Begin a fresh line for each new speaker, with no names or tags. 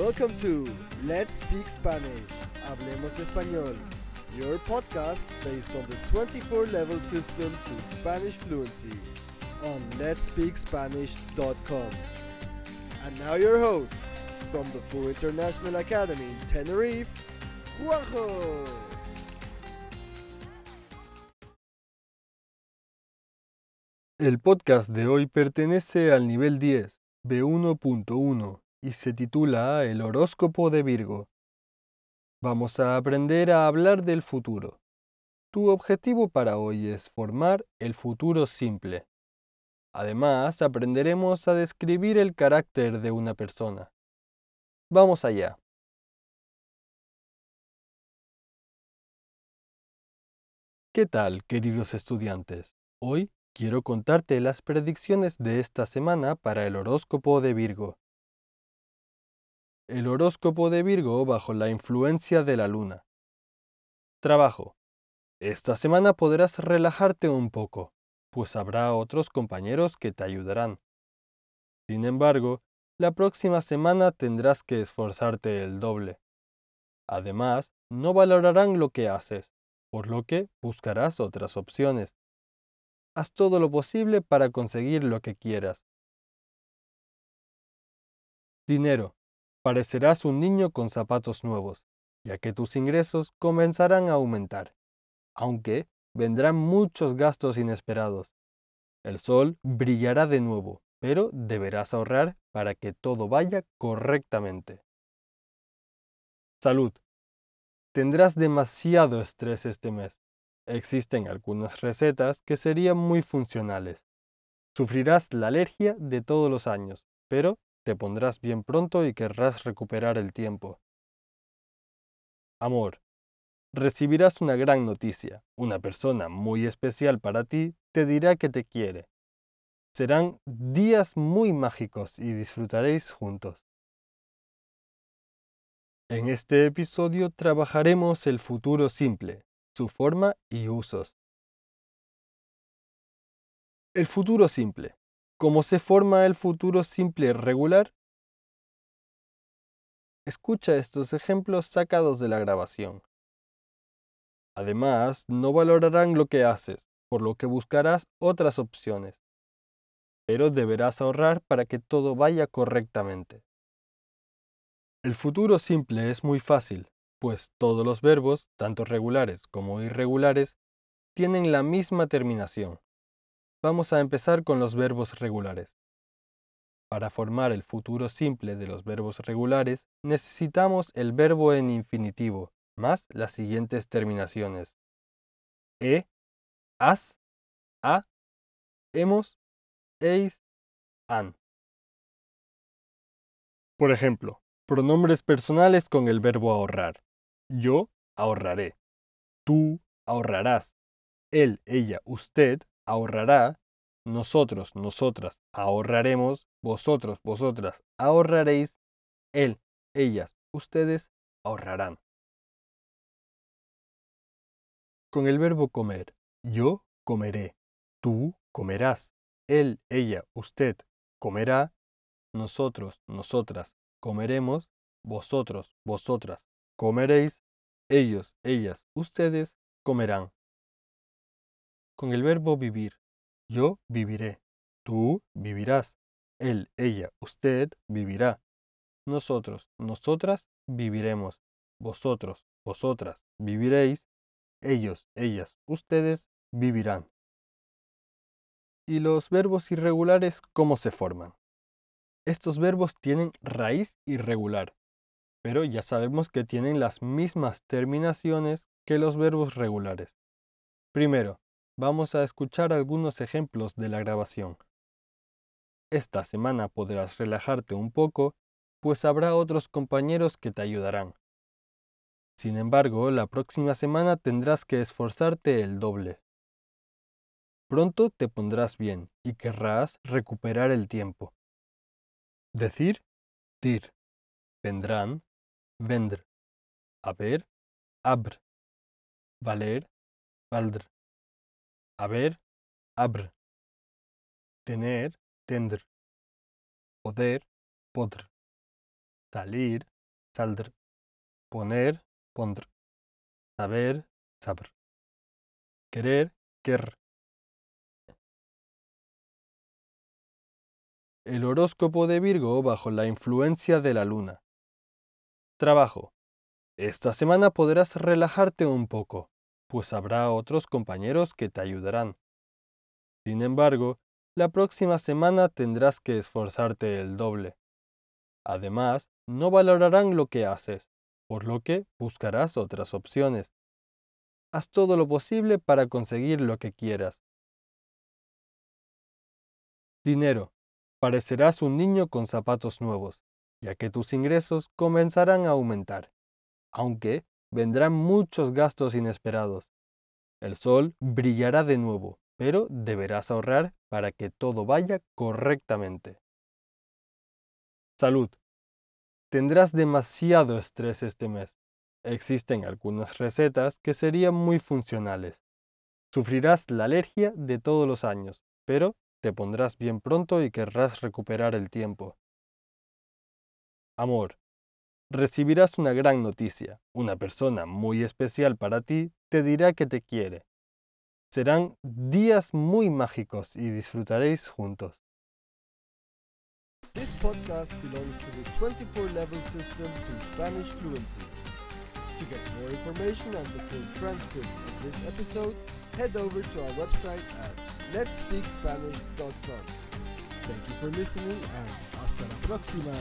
Welcome to Let's Speak Spanish. Hablemos Español. Your podcast based on the 24 level system to Spanish fluency on letspeakspanish.com. And now your host from the Full International Academy in Tenerife, Juanjo.
El podcast de hoy pertenece al nivel 10, B1.1, y se titula El horóscopo de Virgo. Vamos a aprender a hablar del futuro. Tu objetivo para hoy es formar el futuro simple. Además, aprenderemos a describir el carácter de una persona. Vamos allá. ¿Qué tal, queridos estudiantes? Hoy quiero contarte las predicciones de esta semana para el horóscopo de Virgo. El horóscopo de Virgo bajo la influencia de la luna. Trabajo. Esta semana podrás relajarte un poco, pues habrá otros compañeros que te ayudarán. Sin embargo, la próxima semana tendrás que esforzarte el doble. Además, no valorarán lo que haces, por lo que buscarás otras opciones. Haz todo lo posible para conseguir lo que quieras. Dinero. Parecerás un niño con zapatos nuevos, ya que tus ingresos comenzarán a aumentar, aunque vendrán muchos gastos inesperados. El sol brillará de nuevo, pero deberás ahorrar para que todo vaya correctamente. Salud. Tendrás demasiado estrés este mes. Existen algunas recetas que serían muy funcionales. Sufrirás la alergia de todos los años, pero te pondrás bien pronto y querrás recuperar el tiempo. Amor. Recibirás una gran noticia. Una persona muy especial para ti te dirá que te quiere. Serán días muy mágicos y disfrutaréis juntos. En este episodio trabajaremos el futuro simple, su forma y usos. El futuro simple. ¿Cómo se forma el futuro simple regular? Escucha estos ejemplos sacados de la grabación. Además, no valorarán lo que haces, por lo que buscarás otras opciones. Pero deberás ahorrar para que todo vaya correctamente. El futuro simple es muy fácil, pues todos los verbos, tanto regulares como irregulares, tienen la misma terminación. Vamos a empezar con los verbos regulares. Para formar el futuro simple de los verbos regulares, necesitamos el verbo en infinitivo, más las siguientes terminaciones. E, as, a, hemos, eis, an. Por ejemplo, pronombres personales con el verbo ahorrar. Yo ahorraré. Tú ahorrarás. Él, ella, usted ahorrará, nosotros, nosotras ahorraremos, vosotros, vosotras ahorraréis, él, ellas, ustedes ahorrarán. Con el verbo comer, yo comeré, tú comerás, él, ella, usted comerá, nosotros, nosotras comeremos, vosotros, vosotras comeréis, ellos, ellas, ustedes comerán con el verbo vivir. Yo viviré. Tú vivirás. Él, ella, usted vivirá. Nosotros, nosotras viviremos. Vosotros, vosotras viviréis. Ellos, ellas, ustedes vivirán. ¿Y los verbos irregulares cómo se forman? Estos verbos tienen raíz irregular, pero ya sabemos que tienen las mismas terminaciones que los verbos regulares. Primero, vamos a escuchar algunos ejemplos de la grabación. Esta semana podrás relajarte un poco, pues habrá otros compañeros que te ayudarán. Sin embargo, la próxima semana tendrás que esforzarte el doble. Pronto te pondrás bien y querrás recuperar el tiempo. Decir, dir. Vendrán, vendr. Haber, abr. Valer, valdr haber, abr, tener, tender, poder, podr, salir, saldr, poner, pondr, saber, sabr, querer, quer. El horóscopo de Virgo bajo la influencia de la luna. Trabajo. Esta semana podrás relajarte un poco, pues habrá otros compañeros que te ayudarán. Sin embargo, la próxima semana tendrás que esforzarte el doble. Además, no valorarán lo que haces, por lo que buscarás otras opciones. Haz todo lo posible para conseguir lo que quieras. Dinero. Parecerás un niño con zapatos nuevos, ya que tus ingresos comenzarán a aumentar, aunque vendrán muchos gastos inesperados. El sol brillará de nuevo, pero deberás ahorrar para que todo vaya correctamente. Salud. Tendrás demasiado estrés este mes. Existen algunas recetas que serían muy funcionales. Sufrirás la alergia de todos los años, pero te pondrás bien pronto y querrás recuperar el tiempo. Amor. Recibirás una gran noticia. Una persona muy especial para ti te dirá que te quiere. Serán días muy mágicos y disfrutaréis juntos.
This podcast belongs to the 24 level system to Spanish fluency. To get more information and the full transcript of this episode, head over to our website at letspeakspanish.com. Thank you for listening and hasta la próxima.